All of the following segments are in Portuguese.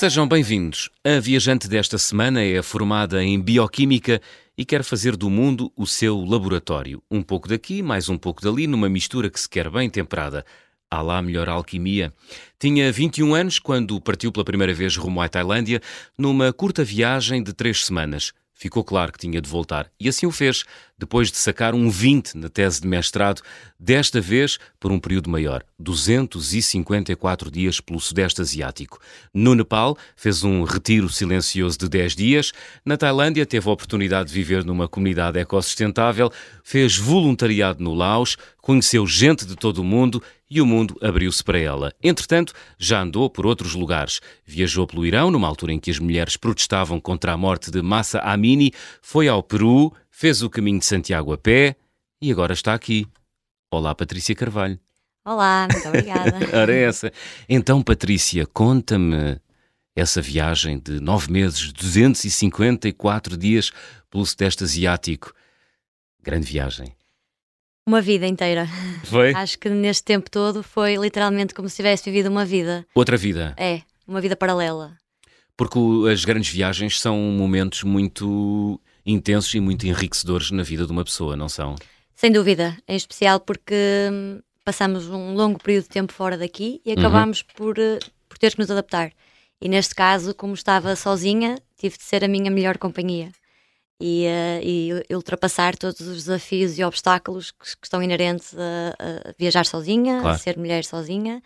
Sejam bem-vindos. A viajante desta semana é formada em Bioquímica e quer fazer do mundo o seu laboratório. Um pouco daqui, mais um pouco dali, numa mistura que se quer bem temperada. Há lá melhor alquimia. Tinha 21 anos quando partiu pela primeira vez rumo à Tailândia, numa curta viagem de três semanas. Ficou claro que tinha de voltar e assim o fez, depois de sacar um 20 na tese de mestrado, desta vez por um período maior, 254 dias pelo Sudeste Asiático. No Nepal, fez um retiro silencioso de 10 dias. Na Tailândia, teve a oportunidade de viver numa comunidade ecossustentável, fez voluntariado no Laos, conheceu gente de todo o mundo e o mundo abriu-se para ela. Entretanto, já andou por outros lugares. Viajou pelo Irão, numa altura em que as mulheres protestavam contra a morte de Massa Amini, foi ao Peru, fez o caminho de Santiago a pé e agora está aqui. Olá, Patrícia Carvalho. Olá, muito obrigada. Ora, é essa. Então, Patrícia, conta-me essa viagem de nove meses, 254 dias pelo Sudeste Asiático. Grande viagem. Uma vida inteira. Foi? Acho que neste tempo todo foi literalmente como se tivesse vivido uma vida. Outra vida. É, uma vida paralela. Porque as grandes viagens são momentos muito intensos e muito enriquecedores na vida de uma pessoa, não são? Sem dúvida, em especial porque hum, passamos um longo período de tempo fora daqui Uhum. e acabámos por, eh, por ter que nos adaptar. E neste caso, como estava sozinha, tive de ser a minha melhor companhia. E, eh, e ultrapassar todos os desafios e obstáculos que, que estão inerentes a, a viajar sozinha, Claro. a ser mulher sozinha.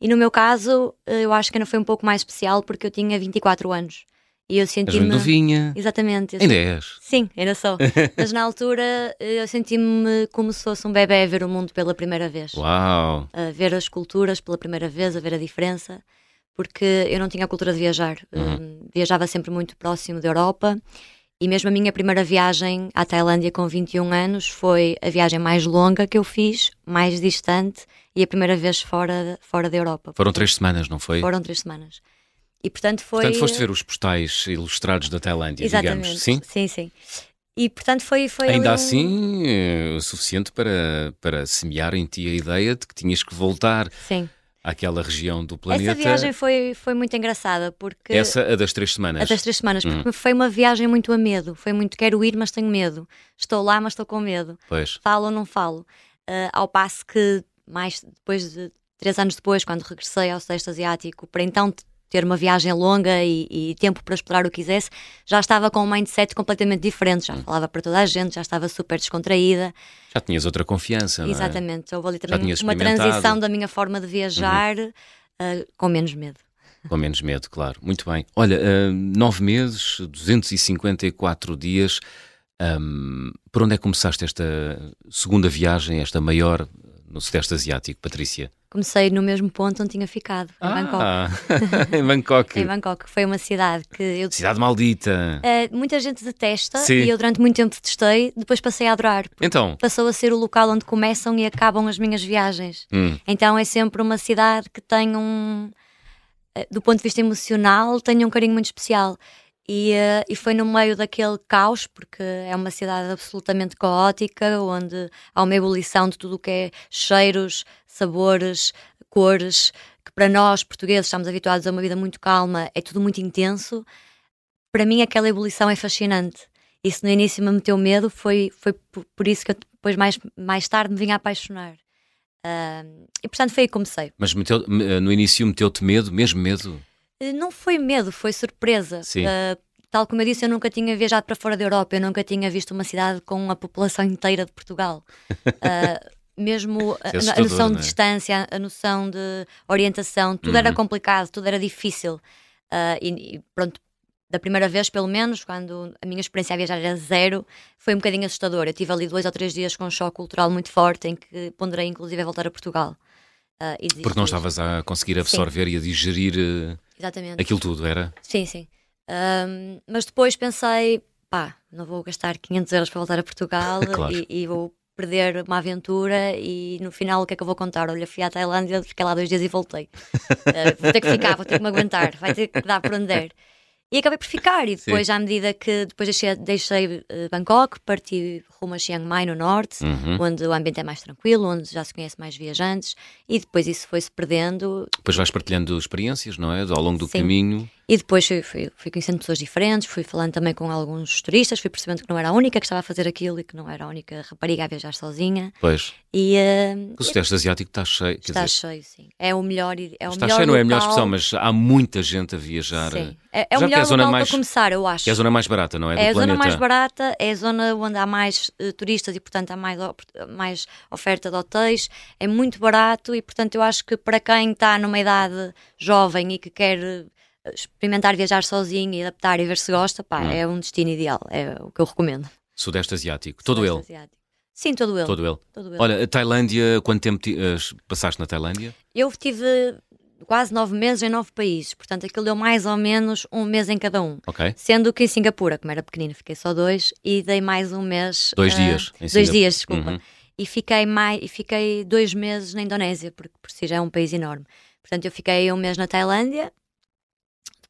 E no meu caso, eh, eu acho que ainda foi um pouco mais especial porque eu tinha 24 anos. E eu senti-me. novinha. Exatamente. Ainda és. Sim, ainda sou. Mas na altura eh, eu senti-me como se fosse um bebê a ver o mundo pela primeira vez. Uau! A ver as culturas pela primeira vez, a ver a diferença. Porque eu não tinha a cultura de viajar. Uhum. Eh, viajava sempre muito próximo da Europa. E mesmo a minha primeira viagem à Tailândia com 21 anos foi a viagem mais longa que eu fiz, mais distante e a primeira vez fora, fora da Europa. Foram três semanas, não foi? Foram três semanas. E portanto foi. Portanto, foste ver os postais ilustrados da Tailândia, Exatamente. digamos. Sim? Sim, sim. E portanto foi. foi Ainda um- assim, é o suficiente para, para semear em ti a ideia de que tinhas que voltar Sim. Àquela região do planeta. Essa viagem foi, foi muito engraçada porque. Essa, a das três semanas. A das três semanas, porque foi uma viagem muito a medo. Foi muito quero ir, mas tenho medo. Estou lá, mas estou com medo. Pois. Falo ou não falo. Ah, ao passo que, mais depois de três anos depois, quando regressei ao Sudeste Asiático, para então ter uma viagem longa e, e tempo para explorar o que quisesse, já estava com um mindset completamente diferente. Hum. Já falava para toda a gente, já estava super descontraída. Já tinhas outra confiança, não é? Exatamente. Houve ali também uma. Uhum. transição da minha forma de viajar ah, com menos medo. Com menos medo, claro. Muito bem. Olha, ah, nove meses, 254 dias. ahm, por onde é que começaste esta segunda viagem, esta maior no Sudeste Asiático, Patrícia? Comecei no mesmo ponto onde tinha ficado, em Bangkok. Ah, em Bangkok. Em Bangkok, foi uma cidade que eu Cidade maldita. Eh, muita gente detesta Sim. e eu durante muito tempo detestei, depois passei a adorar. Então, Passou a ser o local onde começam e acabam as minhas viagens. hum, Então é sempre uma cidade que tem um. eh, Do ponto de vista emocional, tem um carinho muito especial. E, eh, e foi no meio daquele caos, porque é uma cidade absolutamente caótica, onde há uma ebulição de tudo o que é cheiros, sabores, cores, que para nós, portugueses, estamos habituados a uma vida muito calma, é tudo muito intenso. Para mim, aquela ebulição é fascinante. Isso no início me meteu medo, foi, foi por, isso que eu depois, mais, mais tarde, me vim a apaixonar. Ah, e portanto foi aí que comecei. mas meteu- me- no início meteu-te medo, mesmo medo? Eh, Não foi medo, foi surpresa. Sim. Ah, tal como eu disse, eu nunca tinha viajado para fora da Europa, eu nunca tinha visto uma cidade com a população inteira de Portugal. Ah, mesmo a, é a noção de é? distância, a noção de orientação, tudo era Uhum. complicado, tudo era difícil. Ah, e, e pronto, da primeira vez, pelo menos, quando a minha experiência a viajar era zero, foi um bocadinho assustador. Eu tive ali dois ou três dias com um choque cultural muito forte, em que ponderei inclusive a voltar a Portugal. E Porque não estavas a conseguir absorver e a digerir eh, Exatamente. aquilo tudo, era? Sim, sim. Ahm, mas depois pensei, pá, não vou gastar 500 euros para voltar a Portugal Claro. e, e vou perder uma aventura e no final o que é que eu vou contar? Olha, fui à Tailândia, fiquei lá dois dias e voltei. Ah, vou ter que ficar, vou ter que me aguentar, vai ter que dar para onde der. E acabei por ficar, e depois, à medida que depois deixei, deixei eh, Bangkok, parti rumo a Chiang Mai no norte, Uhum. onde o ambiente é mais tranquilo, onde já se conhece mais viajantes, e depois isso foi-se perdendo. Depois vais partilhando experiências, não é? Ao longo do Sim. caminho. E depois fui, fui, fui, conhecendo pessoas diferentes, fui falando também com alguns turistas, fui percebendo que não era a única que estava a fazer aquilo e que não era a única rapariga a viajar sozinha. Pois. E, uh, o Sudeste Asiático está cheio. Está dizer, cheio, sim. É o melhor. É o está melhor cheio, não é a melhor expressão, mas há muita gente a viajar. Sim. É, é o melhor é a zona local mais, para começar, eu acho. É a zona mais barata, não é? É a planeta. zona mais barata, é a zona onde há mais uh, turistas e, portanto, há mais, mais oferta de hotéis. É muito barato e, portanto, eu acho que para quem está numa idade jovem e que quer experimentar viajar sozinho e adaptar e ver se gosta, pá, hum. é um destino ideal, é o que eu recomendo. Sudeste Asiático, todo Sudeste ele? Asiático. Sim, todo ele. Todo ele. Todo ele. Olha, a Tailândia, quanto tempo uh, passaste na Tailândia? Eu tive quase nove meses em nove países, portanto aquilo deu mais ou menos um mês em cada um. Ok. Sendo que em Singapura, como era pequenina, fiquei só dois e dei mais um mês. Dois uh, dias. dois Singapura. dias, desculpa. Uhum. E fiquei, mais, e fiquei dois meses na Indonésia, porque por si já é um país enorme. Portanto, eu fiquei um mês na Tailândia,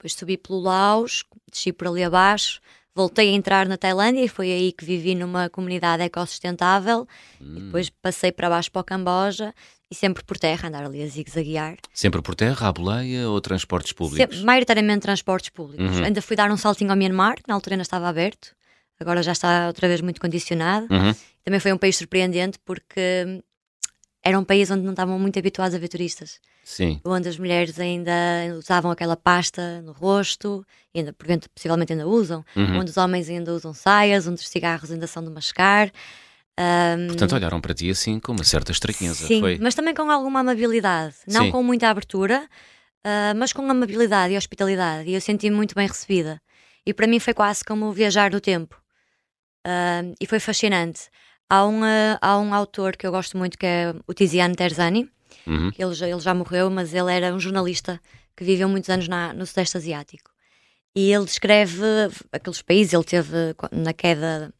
depois subi pelo Laos, desci por ali abaixo, voltei a entrar na Tailândia e foi aí que vivi numa comunidade ecossustentável. Hum. E depois passei para baixo para o Camboja e sempre por terra, andar ali a zigue-zaguear. Sempre por terra, à boleia ou transportes públicos? Sempre, maioritariamente transportes públicos. Uhum. Ainda fui dar um saltinho ao Myanmar, que na altura ainda estava aberto, agora já está outra vez muito condicionado. Uhum. Também foi um país surpreendente porque era um país onde não estavam muito habituados a ver turistas. Sim. Onde as mulheres ainda usavam aquela pasta no rosto, ainda, possivelmente ainda usam, Uhum. onde os homens ainda usam saias, onde os cigarros ainda são de mascar. Um, Portanto, olharam para ti assim com uma certa estranheza. sim, Foi. mas também com alguma amabilidade, não Sim. com muita abertura, ah, mas com amabilidade e hospitalidade. E eu senti-me muito bem recebida. E para mim foi quase como viajar no tempo. Ah, e foi fascinante. Há um, ah, há um autor que eu gosto muito que é o Tiziano Terzani, Uhum. ele já, ele já morreu, mas ele era um jornalista que viveu muitos anos na- no Sudeste Asiático. E ele descreve aqueles países, ele teve na queda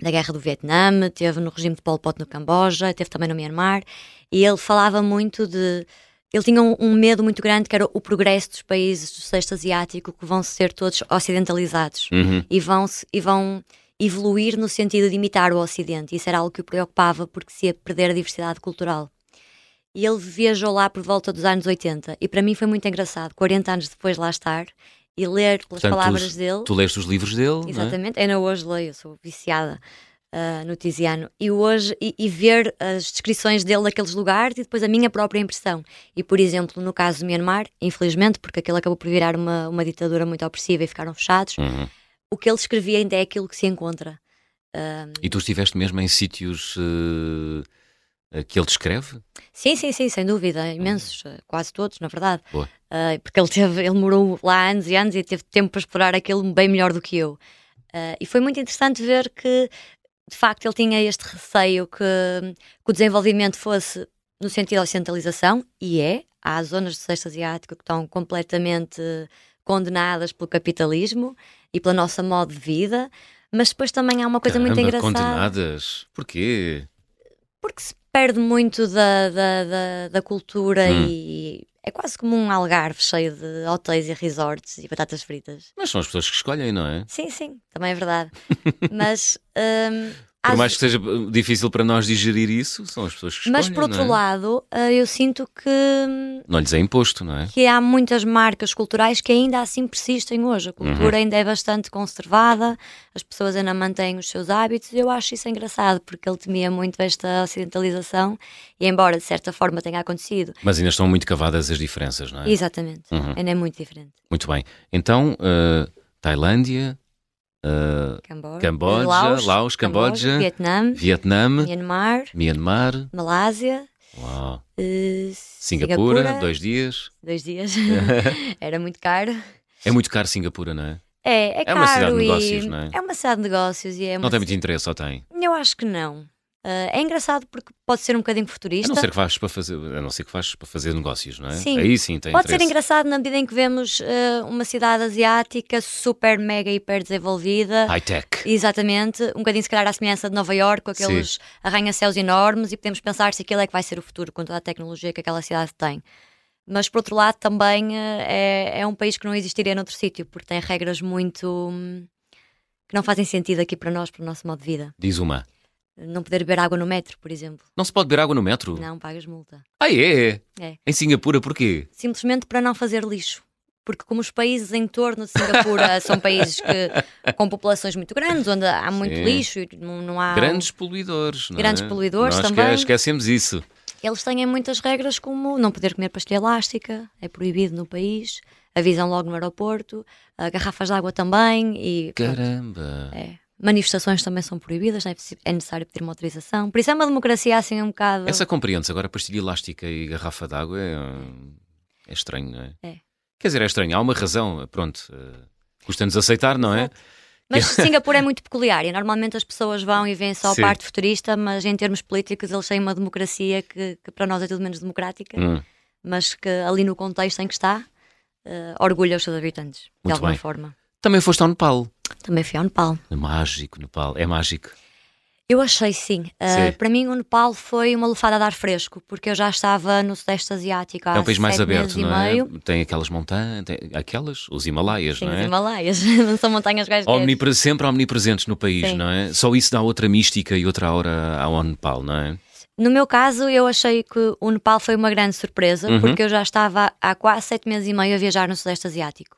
da guerra do Vietnã, teve no regime de Pol Pot no Camboja, teve também no Myanmar, e ele falava muito de. Ele tinha um, um medo muito grande que era o progresso dos países do Sudeste Asiático que vão ser todos ocidentalizados Uhum. e vão, e vão evoluir no sentido de imitar o Ocidente. Isso era algo que o preocupava porque se ia perder a diversidade cultural. E ele viajou lá por volta dos anos 80 e para mim foi muito engraçado, 40 anos depois de lá estar e ler pelas Portanto, palavras tu, dele. Tu leste os livros dele, é? Exatamente, ainda hoje leio, eu sou viciada ah, no Tiziano. E hoje, e, e ver as descrições dele daqueles lugares e depois a minha própria impressão. E, por exemplo, no caso do Myanmar, infelizmente, porque aquilo acabou por virar uma, uma ditadura muito opressiva e ficaram fechados, Uhum. o que ele escrevia ainda é aquilo que se encontra. Ah, E tu estiveste mesmo em sítios eh, que ele descreve? sim, sim, sim, sem dúvida, imensos, ah, quase todos, na verdade. Boa. Ah, porque ele, teve, ele morou lá anos e anos e teve tempo para explorar aquilo bem melhor do que eu. Ah, e foi muito interessante ver que, de facto, ele tinha este receio que, que o desenvolvimento fosse no sentido da ocidentalização, e é. Há zonas do Sudeste Asiático que estão completamente condenadas pelo capitalismo e pela nossa modo de vida, mas depois também há uma coisa muito Caramba, engraçada condenadas. Porquê? porque se perde muito da, da, da, da cultura Hum. e é quase como um algarve cheio de hotéis e resorts e batatas fritas. Mas são as pessoas que escolhem, não é? Sim, sim, também é verdade. Mas, hum, Por mais que seja difícil para nós digerir isso, são as pessoas que escolhem. mas por outro é? lado, eh, eu sinto que, hum, Não lhes é imposto, não é? que há muitas marcas culturais que ainda assim persistem hoje. A Uhum. cultura ainda é bastante conservada, as pessoas ainda mantêm os seus hábitos. Eu acho isso engraçado, porque ele temia muito esta ocidentalização e, embora de certa forma tenha acontecido, Mas ainda estão muito cavadas as diferenças, não é? Exatamente. Uhum. Ainda é muito diferente. Muito bem. Então, eh, Tailândia, eh, Camboja, Camboja, Laos, Camboja, Vietnã, Vietnã, Myanmar, Myanmar, Malásia, eh, Singapura, Singapura, dois dias. dois dias. Era muito caro. É muito caro Singapura, não é? É, é, É caro uma cidade de negócios, não é? É uma cidade de negócios e é Não tem ci- muito interesse, só tem. Eu acho que não. Ah, é engraçado porque pode ser um bocadinho A futurista. não ser que vais para fazer, a não ser que vais para fazer negócios, não é? Sim. Aí sim tem Pode ser interesse. engraçado na medida em que vemos ah, uma cidade asiática super, mega, hiper desenvolvida. High tech. Exatamente, um bocadinho se calhar à semelhança de Nova Iorque, com aqueles arranha-céus enormes e podemos pensar se aquilo é que vai ser o futuro com toda a tecnologia que aquela cidade tem. Mas por outro lado também eh, é, é um país que não existiria noutro sítio, porque tem regras muito hum, que não fazem sentido aqui para nós, para o nosso modo de vida. Diz uma. Não poder beber água no metro, por exemplo. Não se pode beber água no metro? Não, pagas multa. Ah, é? É. Em Singapura, porquê? Simplesmente para não fazer lixo. porque como os países em torno de Singapura são países que, com populações muito grandes, onde há muito Sim. lixo e não, há... Grandes poluidores, não é? Grandes poluidores Nós também. esquecemos isso. Eles têm muitas regras como não poder comer pastilha elástica, é proibido no país, avisam logo no aeroporto, ah, garrafas de água também e pronto, Caramba. é. Manifestações também são proibidas, é preciso- é necessário pedir uma autorização. Por isso é uma democracia assim um bocado... Essa compreende-se. Agora, pastilha elástica e garrafa de água é, é estranho, não é? É. Quer dizer, é estranho. Há uma razão. Pronto. eh, Custa-nos aceitar, não é? Mas Singapura é muito peculiar e normalmente as pessoas vão e veem só a parte futurista, mas em termos políticos eles têm uma democracia que, que para nós é tudo menos democrática, Hum. mas que ali no contexto em que está eh, orgulha os seus habitantes, de Muito alguma bem. forma. Também foste ao Nepal. Também fui ao Nepal. É mágico, Nepal. É mágico. Eu achei sim. Uh, para mim, o Nepal foi uma lufada de ar fresco, porque eu já estava no Sudeste Asiático há é um país mais aberto, não é? meio. Tem aquelas montanhas, tem aquelas, os Himalaias, Sim, não os é? Himalaias, não são montanhas quaisquer. Omnipre- sempre omnipresentes no país, Sim. não é? Só isso dá outra mística e outra aura ao Nepal, não é? No meu caso, eu achei que o Nepal foi uma grande surpresa, Uhum. porque eu já estava há quase sete meses e meio a viajar no Sudeste Asiático.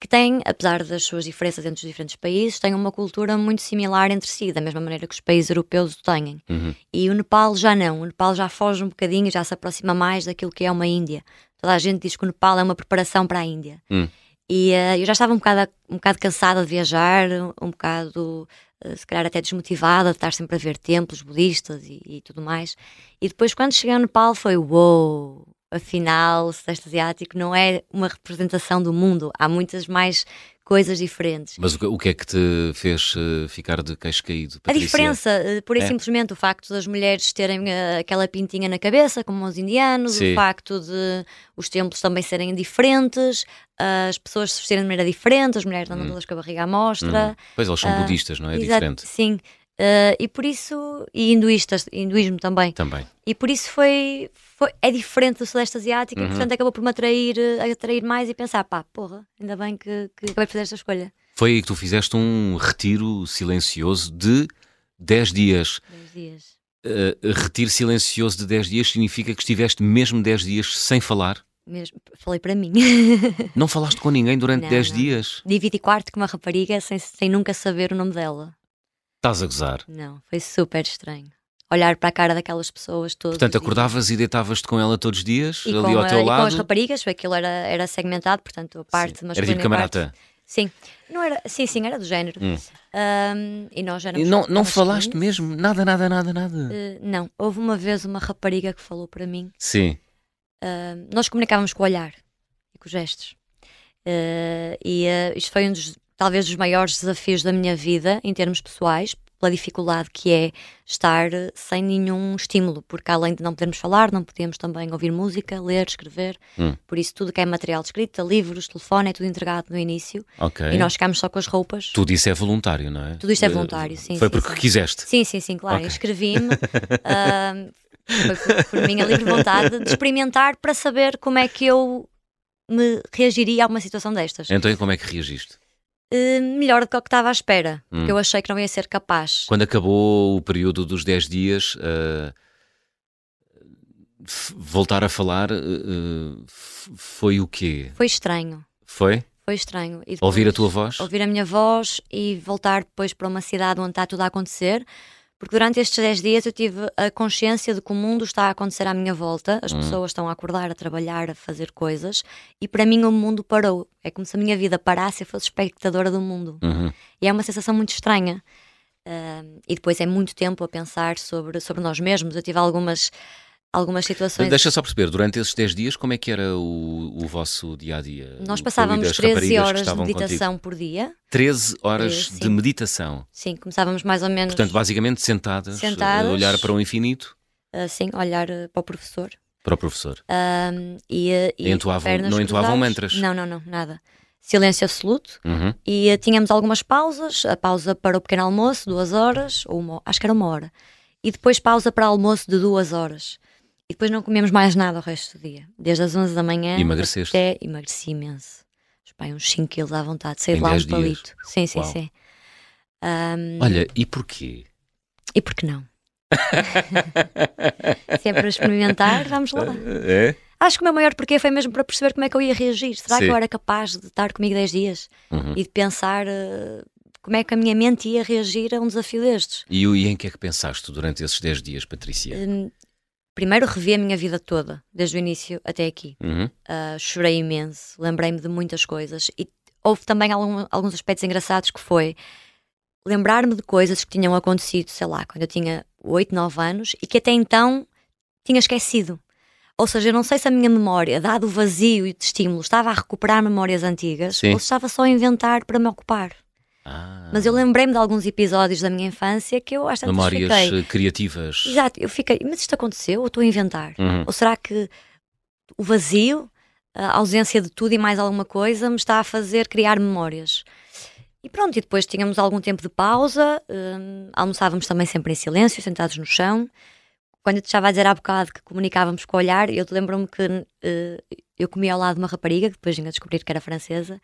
Que tem, apesar das suas diferenças entre os diferentes países, tem uma cultura muito similar entre si, da mesma maneira que os países europeus o têm. Uhum. E o Nepal já não. O Nepal já foge um bocadinho e já se aproxima mais daquilo que é uma Índia. Toda a gente diz que o Nepal é uma preparação para a Índia. Hum. E eh, eu já estava um bocado, um bocado cansada de viajar, um bocado, eh, se calhar até desmotivada de estar sempre a ver templos budistas e, e tudo mais. E depois, quando cheguei ao Nepal, foi uou! Afinal, o Sudeste Asiático não é uma representação do mundo. Há muitas mais coisas diferentes. Mas o que, é que te fez eh, ficar de queixo caído? A Patrícia? diferença, eh, pura e É. simplesmente o facto das mulheres terem eh, aquela pintinha na cabeça, como os indianos, Sim. o facto de os templos também serem diferentes, as pessoas se vestirem de maneira diferente, as mulheres andam todas com a barriga à mostra. Uhum. Pois eles são Ah, budistas, não é? Exato, Diferente. Sim. Eh, e por isso, e hinduístas, hinduísmo também. Também. E por isso foi, foi é diferente do Sudeste Asiático Uhum. e portanto acabou por me atrair, eh, atrair mais e pensar, pá, porra, ainda bem que, que acabei de fazer esta escolha. Foi aí que tu fizeste um retiro silencioso de 10 dias. Dois dias. Eh, retiro silencioso de 10 dias significa que estiveste mesmo 10 dias sem falar. Mesmo, falei para mim. Não falaste com ninguém durante Não, 10 não. dias. Dividi quarto com uma rapariga sem, sem nunca saber o nome dela. Estás a gozar. Não, foi super estranho. Olhar para a cara daquelas pessoas todas. Portanto, acordavas e deitavas-te com ela todos os dias, e, ali com, ao a- teu e com lado. as raparigas, aquilo era, era segmentado, portanto, a parte Sim. Era tipo e a parte- camarata. Sim, não era, sim, sim, era do género. Hum. Ahm, e nós E éramos. não, não éramos falaste 15. mesmo? Nada, nada, nada, nada. Eh, não, houve uma vez uma rapariga que falou para mim. Sim. ahm, nós comunicávamos com o olhar e com os gestos. Eh, e eh, isto foi um dos, talvez, dos maiores desafios da minha vida em termos pessoais, pela dificuldade que é estar eh, sem nenhum estímulo, porque além de não podermos falar, não podemos também ouvir música, ler, escrever. Hum. Por isso, tudo que é material de escrita, livros, telefone, é tudo entregado no início. Ok. E nós ficámos só com as roupas. Tudo isso é voluntário, não é? Tudo isto é Eh, voluntário, sim, Foi sim, porque sim. quiseste. Sim, sim, sim, claro. Ok. Inscrevi-me. ahm, foi por, por minha livre vontade de experimentar para saber como é que eu me reagiria a uma situação destas. Então, e como é que reagiste? Eh, melhor do que o que estava à espera, Hum. porque eu achei que não ia ser capaz. Quando acabou o período dos 10 dias, f- voltar a falar, f- foi o quê? Foi estranho, Foi? foi estranho. E Ouvir a depois- tua voz? Ouvir a minha voz e voltar depois para uma cidade onde está tudo a acontecer. Porque durante estes 10 dias eu tive a consciência de que o mundo está a acontecer à minha volta, as Hum. pessoas estão a acordar, a trabalhar, a fazer coisas, e para mim o mundo parou. É como se a minha vida parasse e eu fosse espectadora do mundo. Uhum. E é uma sensação muito estranha. Ahm, e depois é muito tempo a pensar sobre, sobre nós mesmos. Eu tive algumas, algumas situações. Deixa só perceber, durante esses 10 dias, como é que era o, o vosso dia a dia? Nós passávamos 13 horas de meditação por dia. 13 horas de sim. meditação. Sim, começávamos mais ou menos Portanto, basicamente sentadas, Sentadas. a olhar para o infinito, assim, olhar eh, para o professor. para o professor. Ahm, e, eh, e Entoavam- não entoavam mantras? Não, não, não, nada. Silêncio absoluto. Uhum. E tínhamos algumas pausas. A pausa para o pequeno almoço, duas horas, ou uma, acho que era uma hora. E depois pausa para almoço de duas horas. E depois não comemos mais nada o resto do dia. Desde as 11 da manhã E emagreceste? até emagreci imenso. Pai, uns 5 quilos à vontade. Saí de lá 10 um dias? palito. Sim, sim, Uau. sim. Ahm, Olha, e porquê? E por que não? Se é para experimentar, vamos lá. É? Acho que o meu maior porquê foi mesmo para perceber como é que eu ia reagir. Será Sim. que eu era capaz de estar comigo 10 dias Uhum. e de pensar eh, como é que a minha mente ia reagir a um desafio destes? E, e em que é que pensaste durante esses 10 dias, Patrícia? Hum, primeiro revi a minha vida toda, desde o início até aqui. Uhum. Uh, chorei imenso, lembrei-me de muitas coisas e houve também algum- alguns aspectos engraçados que foi lembrar-me de coisas que tinham acontecido, sei lá, quando eu tinha 8, 9 anos e que até então tinha esquecido. Ou seja, eu não sei se a minha memória, dado o vazio e de estímulo, estava a recuperar memórias antigas Sim. ou se estava só a inventar para me ocupar. Ah, Mas eu lembrei-me de alguns episódios da minha infância que eu às tantas memórias fiquei. eh, criativas. Exato, eu fiquei, mas isto aconteceu ou estou a inventar? Uhum. Ou será que o vazio, a ausência de tudo e mais alguma coisa, me está a fazer criar memórias? E pronto, e depois tínhamos algum tempo de pausa, hum, almoçávamos também sempre em silêncio, sentados no chão. Quando eu te estava a dizer há bocado que comunicávamos com o olhar, eu te lembro-me que eh, eu comia ao lado de uma rapariga, que depois vinha a descobrir que era francesa,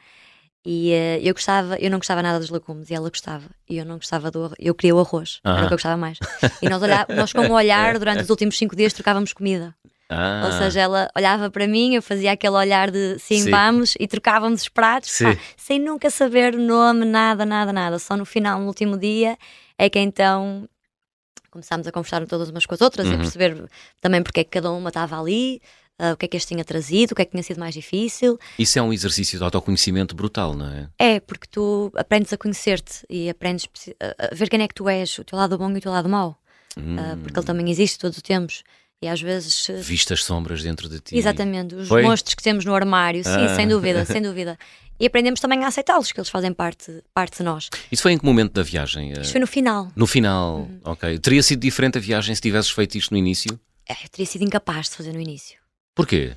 e eh, eu gostava, eu não gostava nada dos legumes, e ela gostava, e eu não gostava do arroz, eu queria o arroz, era Ah. o que eu gostava mais. E nós, olhá, nós com o olhar, durante os últimos cinco dias, trocávamos comida. Ah, Ou seja, ela olhava para mim, eu fazia aquele olhar de sim, Sim. vamos, e trocávamos os pratos, pá, sem nunca saber o nome, nada, nada, nada. Só no final, no último dia, é que então começámos a conversar todas umas com as outras e a Uhum. perceber também porque é que cada uma estava ali, ah, o que é que este tinha trazido, o que é que tinha sido mais difícil. Isso é um exercício de autoconhecimento brutal, não é? É, porque tu aprendes a conhecer-te e aprendes a ver quem é que tu és, o teu lado bom e o teu lado mau, Hum, ah, porque ele também existe todos os tempos. E às vezes eh, Viste as sombras dentro de ti. Exatamente, os Foi? monstros que temos no armário, sim, Ah. sem dúvida, sem dúvida. E aprendemos também a aceitá-los, que eles fazem parte, parte de nós. Isso foi em que momento da viagem? Isto foi no final. No final, Uhum. ok. Teria sido diferente a viagem se tivesses feito isto no início? É, eu teria sido incapaz de fazer no início. Porquê?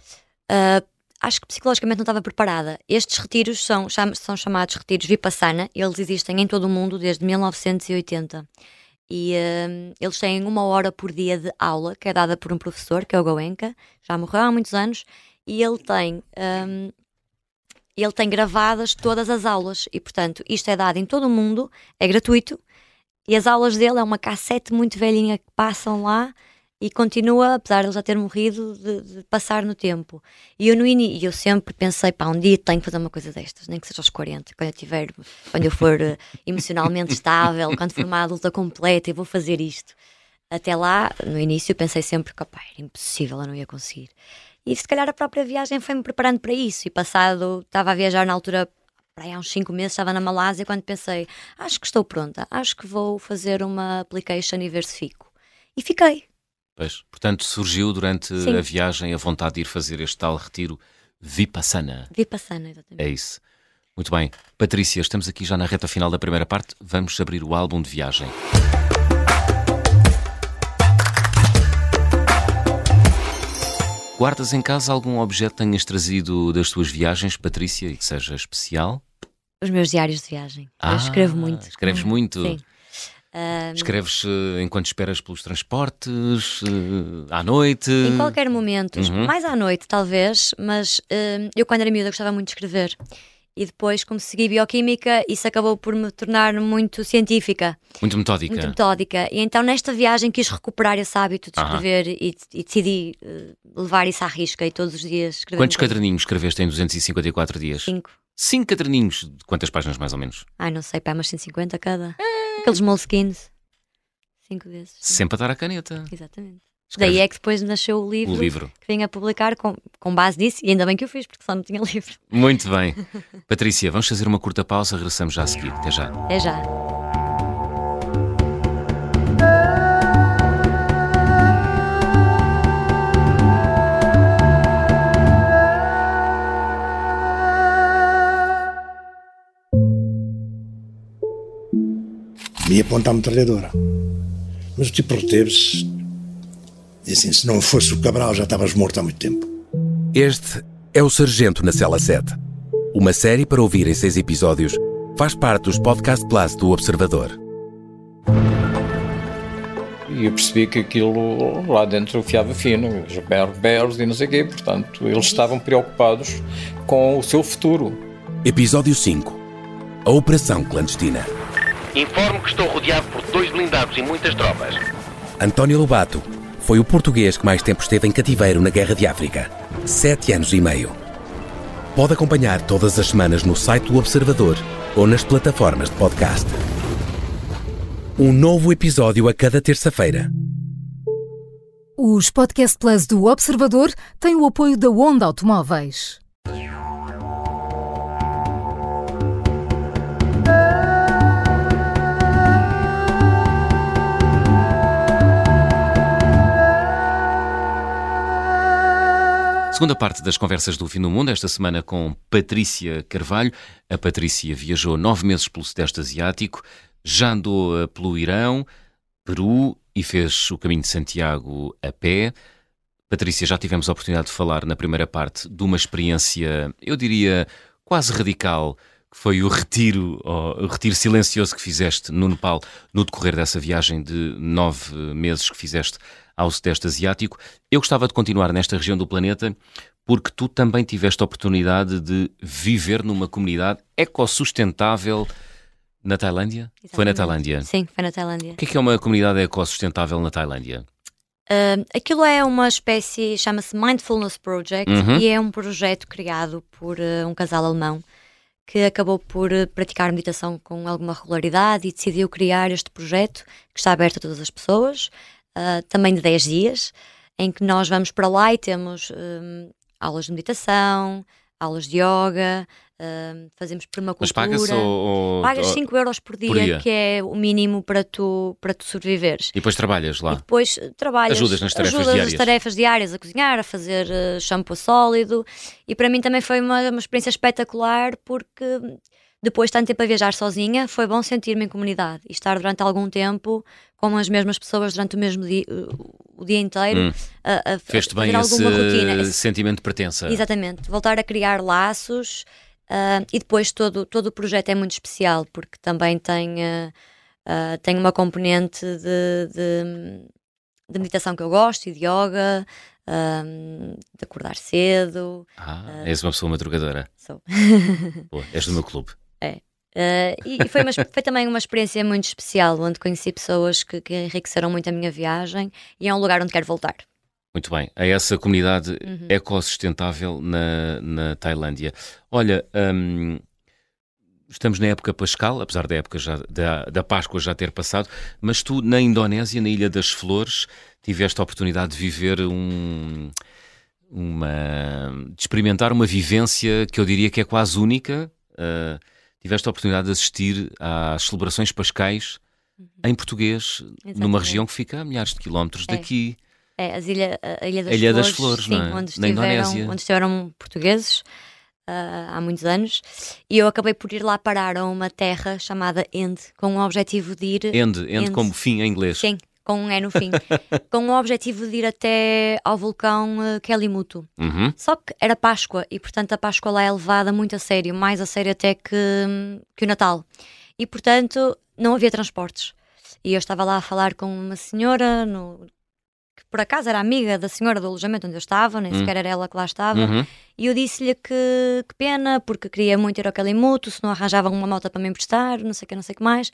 Ah, acho que psicologicamente não estava preparada. Estes retiros são, cham- são chamados retiros Vipassana, eles existem em todo o mundo desde 1980. E ah, eles têm uma hora por dia de aula, que é dada por um professor, que é o Goenka, já morreu há muitos anos, e ele tem. ah, ele tem gravadas todas as aulas e, portanto, isto é dado em todo o mundo, é gratuito. E as aulas dele é uma cassete muito velhinha que passam lá e continua, apesar de ele já ter morrido, de, de passar no tempo. E eu no eu sempre pensei, pá, um dia tenho que fazer uma coisa destas, nem que seja aos 40, quando eu tiver, quando eu for eh, emocionalmente estável, quando for uma adulta completa, eu vou fazer isto. Até lá, no início, eu pensei sempre que, pá, era impossível, eu não ia conseguir. E se calhar a própria viagem foi-me preparando para isso. E passado, estava a viajar na altura, para há uns 5 meses, estava na Malásia, quando pensei, acho que estou pronta, acho que vou fazer uma application e ver se fico. E fiquei. Pois, portanto, surgiu durante Sim. a viagem a vontade de ir fazer este tal retiro Vipassana. Vipassana, exatamente. É isso. Muito bem. Patrícia, estamos aqui já na reta final da primeira parte. Vamos abrir o álbum de viagem. Guardas em casa algum objeto que tenhas trazido das tuas viagens, Patrícia, e que seja especial? Os meus diários de viagem. eu Ah, escrevo muito. escreves muito? Sim. Ah, Escreves eh, enquanto esperas pelos transportes, eh, à noite? Em qualquer momento, Uhum. mais à noite talvez, mas hum, eu quando era miúda gostava muito de escrever. E depois, como segui bioquímica, isso acabou por me tornar muito científica, Muito metódica. muito metódica. E então nesta viagem quis recuperar esse hábito de escrever e, e decidi eh, levar isso à risca e todos os dias escrever. Quantos caderninhos escreveste em 254 dias? Cinco. Cinco caderninhos. De quantas páginas, mais ou menos? Ai, não sei, pá, mas 150 cada. Aqueles moleskins. Cinco desses. Sempre a dar a caneta. Exatamente. Escreves Daí é que depois nasceu o livro, o livro. que vim a publicar com, com base nisso, e ainda bem que eu fiz, porque só não tinha livro. Muito bem. Patrícia, vamos fazer uma curta pausa, regressamos já a seguir. Até já. É já. Aponta a metralhadora. Mas o tipo reteve-se. Disse assim: se não fosse o Cabral, já estavas morto há muito tempo. Este é o Sargento na Cela 7. Uma série para ouvir em seis episódios. Faz parte dos Podcast Plus do Observador. E eu percebi que aquilo lá dentro fiava fino, os berros, berros e não sei o quê. Portanto, eles estavam preocupados com o seu futuro. Episódio 5. A Operação Clandestina. Informo que estou rodeado por dois blindados e muitas tropas. António Lobato foi o português que mais tempo esteve em cativeiro na Guerra de África. sete anos e meio. Pode acompanhar todas as semanas no site do Observador ou nas plataformas de podcast. Um novo episódio a cada terça-feira. Os Podcast Plus do Observador têm o apoio da Onda Automóveis. Segunda parte das conversas do Fim do Mundo, esta semana com Patrícia Carvalho. A Patrícia viajou nove meses pelo Sudeste Asiático, já andou eh, pelo Irão, Peru e fez o caminho de Santiago a pé. Patrícia, já tivemos a oportunidade de falar na primeira parte de uma experiência, eu diria, quase radical, que foi o retiro, o retiro silencioso que fizeste no Nepal no decorrer dessa viagem de nove meses que fizeste ao Sudeste Asiático. Eu gostava de continuar nesta região do planeta porque tu também tiveste a oportunidade de viver numa comunidade ecossustentável na Tailândia? Exatamente. Foi na Tailândia. Sim, foi na Tailândia. O que é, que é uma comunidade ecossustentável na Tailândia? Uh, aquilo é uma espécie, chama-se Mindfulness Project Uhum. e é um projeto criado por uh, um casal alemão que acabou por uh, praticar meditação com alguma regularidade e decidiu criar este projeto que está aberto a todas as pessoas, uh, também de 10 dias, em que nós vamos para lá e temos um, aulas de meditação, aulas de yoga, um, fazemos permacultura. Mas paga-se ou, ou- Pagas ou- 5 euros por dia, por dia. que é o mínimo para tu, para tu sobreviveres. E depois trabalhas E lá? depois eh, trabalhas, Ajudas nas tarefas ajudas diárias. nas tarefas diárias, a cozinhar, a fazer eh, shampoo sólido. E para mim também foi uma, uma experiência espetacular porque depois de tanto tempo a viajar sozinha, foi bom sentir-me em comunidade e estar durante algum tempo com as mesmas pessoas durante o mesmo dia, o dia inteiro Hum. a, a Fez-te fazer bem esse alguma rotina. Esse- sentimento de pertença. Exatamente, voltar a criar laços ah, e depois todo, todo o projeto é muito especial porque também tem, ah, ah, tem uma componente de, de, de meditação que eu gosto e de yoga, ah, de acordar cedo. Ah, és uma pessoa madrugadora. sou. Boa, és do meu clube. Ah, e e foi, uma, foi também uma experiência muito especial, onde conheci pessoas que, que enriqueceram muito a minha viagem e é um lugar onde quero voltar. Muito bem. A essa comunidade Uhum. ecossustentável na, na Tailândia. Olha, hum, estamos na época pascal, apesar da época já, da, da Páscoa já ter passado, mas tu na Indonésia, na Ilha das Flores, tiveste a oportunidade de viver um. Uma, de experimentar uma vivência que eu diria que é quase única. Uh, tiveste a oportunidade de assistir às celebrações pascais em português, numa Uhum. Exatamente. região que fica a milhares de quilómetros É. daqui. É, as ilha, a Ilha das A Ilha das Flores, Flores, sim, é? onde, Na estiveram, Indonésia. onde estiveram portugueses ah, há muitos anos. E eu acabei por ir lá parar a uma terra chamada End, com o objetivo de ir. End, end, End. como fim em inglês. Sim, com um E no fim. com o objetivo de ir até ao vulcão uh, Kelimutu. Uhum. Só que era Páscoa e, portanto, a Páscoa lá é levada muito a sério, mais a sério até que, que o Natal. E, portanto, não havia transportes. E eu estava lá a falar com uma senhora no- por acaso, era amiga da senhora do alojamento onde eu estava, nem Hum. sequer era ela que lá estava. Uhum. E eu disse-lhe que, que pena, porque queria muito ir ao Kelimuto, se não arranjavam uma moto para me emprestar, não sei o que, não sei o que mais.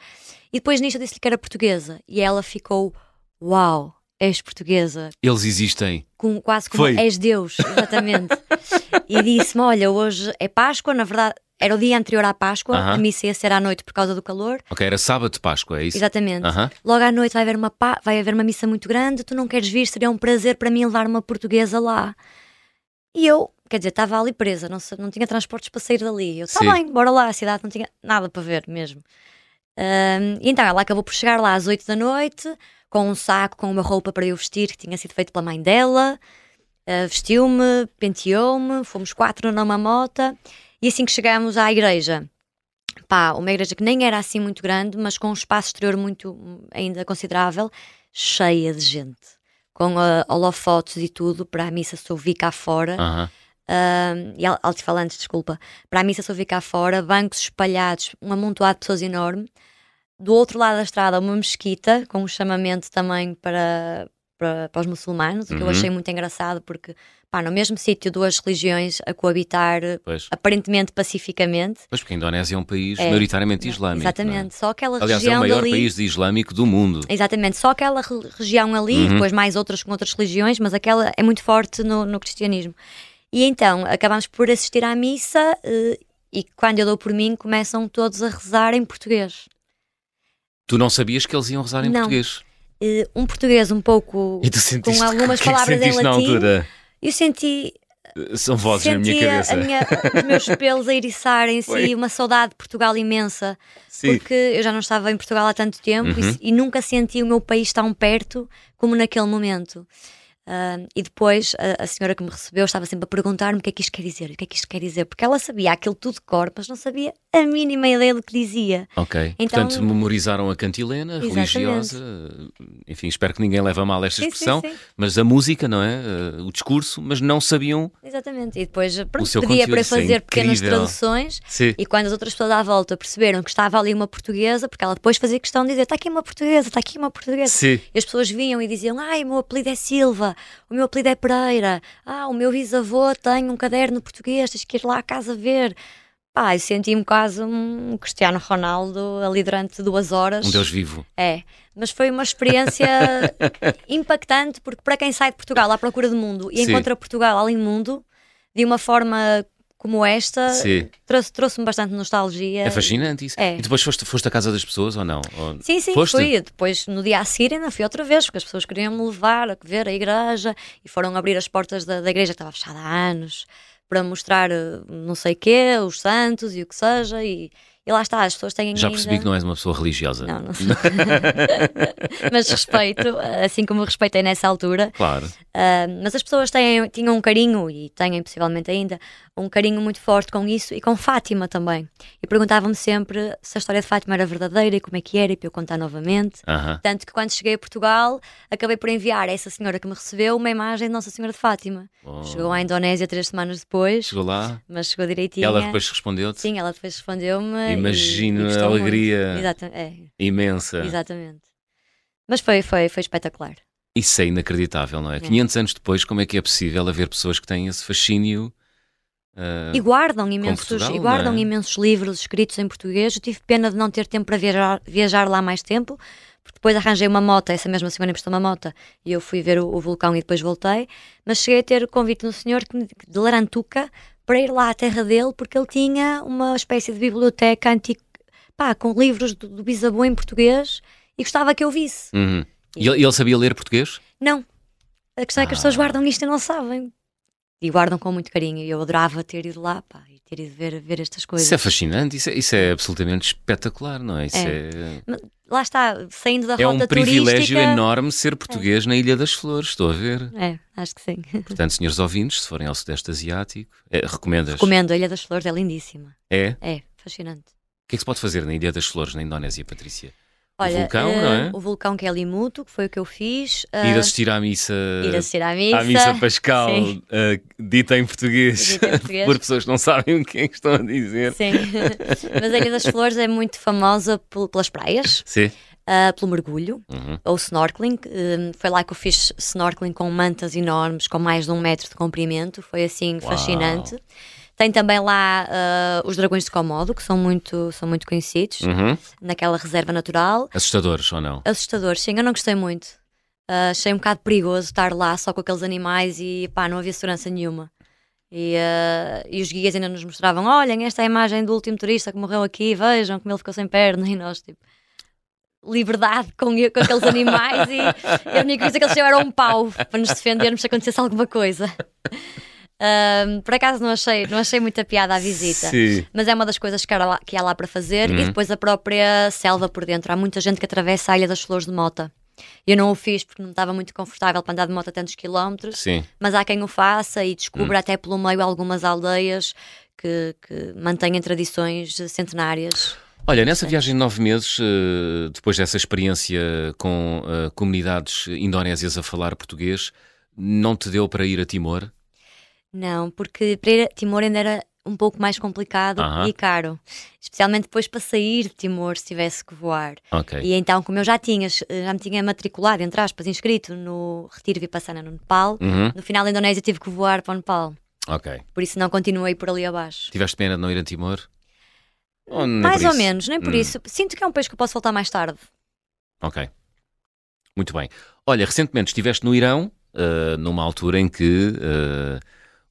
E depois nisto eu disse-lhe que era portuguesa. E ela ficou, uau, és portuguesa, Eles existem. com, quase como Foi. és Deus, exatamente. e disse-me: Olha, hoje é Páscoa, na verdade era o dia anterior à Páscoa, Aham. a missa ia ser à noite por causa do calor. Ok, era sábado de Páscoa, é isso? Exatamente. Aham. Logo à noite vai haver, uma vai haver uma missa muito grande, tu não queres vir, seria um prazer para mim levar uma portuguesa lá. E eu, quer dizer, estava ali presa, não, não tinha transportes para sair dali. Eu, está Sim. bem, bora lá, a cidade não tinha nada para ver mesmo. E então ela acabou por chegar lá às 8 da noite, com um saco, com uma roupa para eu vestir que tinha sido feito pela mãe dela. Ah, Vestiu-me, penteou-me, fomos quatro numa mota. E assim que chegámos à igreja, pá, uma igreja que nem era assim muito grande, mas com um espaço exterior muito ainda considerável, cheia de gente, com ah, holofotes e tudo, para a missa se ouvir cá fora, Aham. Ahm, e al- altifalantes, desculpa, para a missa se ouvir cá fora, bancos espalhados, um amontoado de pessoas enorme. Do outro lado da estrada, uma mesquita, com um chamamento também para, para, para os muçulmanos, o que eu Uhum. achei muito engraçado, porque, pá, no mesmo sítio, duas religiões a coabitar Pois. aparentemente pacificamente. Pois porque a Indonésia é um país É. maioritariamente islâmico. Exatamente, não só aquela é? Aliás, é região o maior país islâmico do mundo. Exatamente, só aquela re- região ali, Uhum. depois mais outras com outras religiões, mas aquela é muito forte no, no cristianismo. E então acabamos por assistir à missa eh, e quando eu dou por mim começam todos a rezar em português. Tu não sabias que eles iam rezar em Não. português. Eh, um português um pouco E tu sentiste, algumas é palavras em sentiste na latim. altura? Eu senti, São vozes na minha cabeça. a minha- os meus pelos a eriçarem-se e uma saudade de Portugal imensa. Sim. Porque eu já não estava em Portugal há tanto tempo e- Uhum. e, nunca senti o meu país tão perto como naquele momento. Ah, e depois a, a senhora que me recebeu estava sempre a perguntar-me o que é que isto quer dizer, o que é que isto quer dizer, porque ela sabia aquilo tudo de cor, mas não sabia a mínima ideia do que dizia. Ok. Então- Portanto, memorizaram a cantilena Exatamente. religiosa. Enfim, espero que ninguém leve a mal esta Sim, sim, expressão. sim. Mas a música, não é? Eh, O discurso, mas não sabiam. Exatamente. E depois pronto, pedia para é fazer pequenas incrível. traduções. Sim. E quando as outras pessoas à volta perceberam que estava ali uma portuguesa, porque ela depois fazia questão de dizer: está aqui uma portuguesa, está aqui uma portuguesa. Sim. E as pessoas vinham e diziam: Ai, o meu apelido é Silva, o meu apelido é Pereira, ah, o meu bisavô tem um caderno português, tens que ir lá à casa ver. Pá, eu senti-me quase um Cristiano Ronaldo ali durante duas horas. Um Deus vivo. É, mas foi uma experiência impactante, porque para quem sai de Portugal à procura do mundo e Sim. encontra Portugal além mundo, de uma forma como esta, Sim. trouxe- trouxe-me bastante nostalgia. É fascinante isso. É. E depois foste, foste à casa das pessoas ou não? Ou- Sim, sim, Foste? fui. Depois, no dia a seguir, ainda fui outra vez, porque as pessoas queriam me levar a ver a igreja e foram abrir as portas da, da igreja que estava fechada há anos para mostrar eh, não sei quê, os santos e o que seja. E, e lá está, as pessoas têm Já ainda... percebi que não és uma pessoa religiosa. Não, não sou. Mas respeito, assim como respeitei nessa altura. Claro. Ah, mas as pessoas têm, tinham um carinho, e têm possivelmente ainda, um carinho muito forte com isso e com Fátima também. E perguntavam-me sempre se a história de Fátima era verdadeira e como é que era, e para eu contar novamente. Aham. Tanto que quando cheguei a Portugal, acabei por enviar a essa senhora que me recebeu uma imagem de Nossa Senhora de Fátima. Oh. Chegou à Indonésia três semanas depois, Chegou lá mas chegou e direitinho. ela depois respondeu-te. Sim, ela depois respondeu-me. e- Imagino e a gostou muito. alegria. É, Imensa. exatamente. Mas foi, foi, foi espetacular. Isso é inacreditável, não é? 500 anos depois, como é que é possível haver pessoas que têm esse fascínio? ah, E guardam imensos, Portugal, e guardam é? imensos livros escritos em português. Eu tive pena de não ter tempo para viajar, viajar lá mais tempo, porque depois arranjei uma moto, essa mesma senhora emprestou uma moto, e eu fui ver o, o vulcão e depois voltei. Mas cheguei a ter o convite um senhor de Larantuca para ir lá à terra dele, porque ele tinha uma espécie de biblioteca antiga, pá, com livros do, do bisavô em português e gostava que eu visse. uhum. E ele, ele sabia ler português? Não. A questão é que as pessoas Ah. guardam isto e não sabem. E guardam com muito carinho. E eu adorava ter ido lá, pá, e ter ido ver, ver estas coisas. Isso é fascinante, isso é, isso é absolutamente espetacular, não é? Isso é, Mas Lá está, saindo da é um rota privilégio turística. enorme ser português na Ilha das Flores, estou a ver. É, acho que sim. Portanto, senhores ouvintes, se forem ao Sudeste Asiático, é, recomendas? Recomendo, a Ilha das Flores é lindíssima. É? É, fascinante. O que é que se pode fazer na Ilha das Flores, na Indonésia, Patrícia? Olha, vulcão, eh, não é? O vulcão que é Limuto, que foi o que eu fiz. Ir eh, assistir à missa, ir assistir à missa. à missa pascal, eh, dita em português, Dita em português. por pessoas que não sabem o que é que estão a dizer. Sim. Mas a Ilha das Flores é muito famosa pel- pelas praias, Sim. ah, pelo mergulho. Uhum. ou snorkeling. Hum, foi lá que eu fiz snorkeling com mantas enormes, com mais de um metro de comprimento. Foi assim fascinante. Tem também lá ah, os dragões de Komodo, que são muito, são muito conhecidos, Uhum. naquela reserva natural. Assustadores ou não? Assustadores, sim, eu não gostei muito. Ah, achei um bocado perigoso estar lá só com aqueles animais e pá, não havia segurança nenhuma. E, ah, e os guias ainda nos mostravam: olhem, esta é a imagem do último turista que morreu aqui, vejam como ele ficou sem perna. E nós, tipo, liberdade com, com aqueles animais. E, e a única coisa que eles tinham era um pau para nos defendermos se acontecesse alguma coisa. Ahm, por acaso não achei, não achei muita piada à visita. Sim. Mas é uma das coisas que há lá, que há lá para fazer. Uhum. E depois a própria selva por dentro. Há muita gente que atravessa a Ilha das Flores de Mota. Eu não o fiz porque não estava muito confortável para andar de moto a tantos quilómetros, Sim. mas há quem o faça e descubra até pelo meio algumas aldeias que, que mantêm tradições centenárias. Olha, nessa viagem de nove meses, eh, depois dessa experiência com eh, comunidades indonésias a falar português, não te deu para ir a Timor? Não, porque para ir a Timor ainda era um pouco mais complicado Aham. e caro. Especialmente depois para sair de Timor se tivesse que voar. Ok. E então, como eu já tinha, já me tinha matriculado, entre aspas, inscrito no Retiro Vipassana no Nepal, Uhum. no final da Indonésia tive que voar para o Nepal. Ok. Por isso não continuei por ali abaixo. Tiveste pena de não ir a Timor? Ou mais ou isso? menos, nem por Hum. isso. Sinto que é um país que eu posso voltar mais tarde. Ok. Muito bem. Olha, recentemente estiveste no Irão, eh, numa altura em que eh,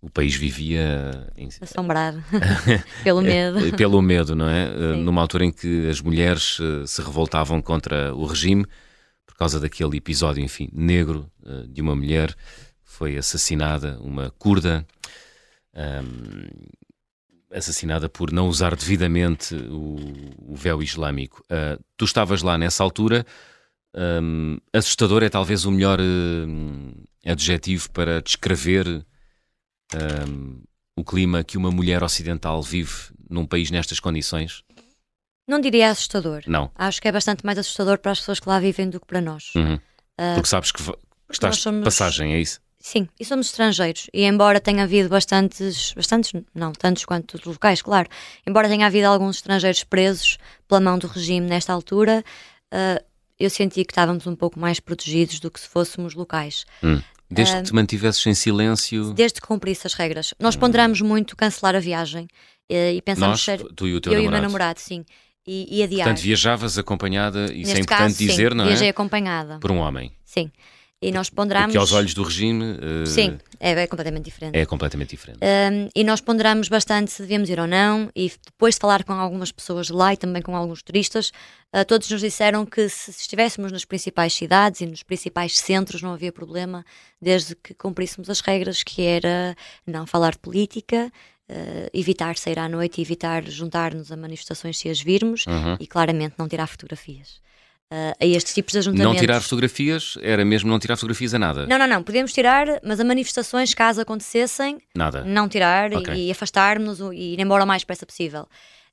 o país vivia em... assombrado pelo medo. É, pelo medo, não é? Sim. Numa altura em que as mulheres se revoltavam contra o regime por causa daquele episódio, enfim, negro de uma mulher foi assassinada, uma curda, um, assassinada por não usar devidamente o, o véu islâmico. Uh, tu estavas lá nessa altura. Um, assustador é talvez o melhor uh, adjetivo para descrever um, o clima que uma mulher ocidental vive num país nestas condições? Não diria assustador. Não. Acho que é bastante mais assustador para as pessoas que lá vivem do que para nós. Uhum. Uh, Porque sabes que, estás de passagem, é isso? Sim, e somos estrangeiros. E embora tenha havido bastantes, bastantes, não tantos quanto os locais, claro, embora tenha havido alguns estrangeiros presos pela mão do regime nesta altura, uh, eu senti que estávamos um pouco mais protegidos do que se fôssemos locais. Hum. Desde uh, que te mantivesses em silêncio? Desde que cumprisse as regras. Nós ponderamos muito cancelar a viagem uh, e pensamos Nós, ser. Tu e o teu eu namorado. e o meu namorado, sim. E, e adiar. Portanto, viajavas acompanhada, isso Neste é importante caso, dizer, sim, não é? Viajei acompanhada. Por um homem. Sim. E nós ponderamos. Porque aos olhos do regime. Uh, Sim, é, é, completamente diferente. É completamente diferente. Um, e nós ponderamos bastante se devemos ir ou não. E depois de falar com algumas pessoas lá e também com alguns turistas, uh, todos nos disseram que se estivéssemos nas principais cidades e nos principais centros não havia problema, desde que cumpríssemos as regras, que era não falar de política. Uh, evitar sair à noite e evitar juntar-nos a manifestações se as virmos Uhum. e claramente não tirar fotografias. Uh, a estes tipos de ajuntamentos. Não tirar fotografias, era mesmo não tirar fotografias a nada. Não, não, não. Podemos tirar, mas a manifestações, caso acontecessem, Nada. não tirar Ok. e, afastar-nos e ir embora o mais depressa possível.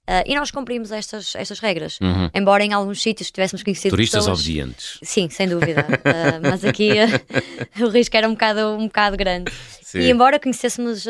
Uh, e nós cumprimos estas, estas regras. Uhum. Embora em alguns sítios tivéssemos conhecido Turistas pessoas... obedientes. Sim, sem dúvida. Uh, mas aqui uh, o risco era um bocado, um bocado grande. Sim. E embora conhecêssemos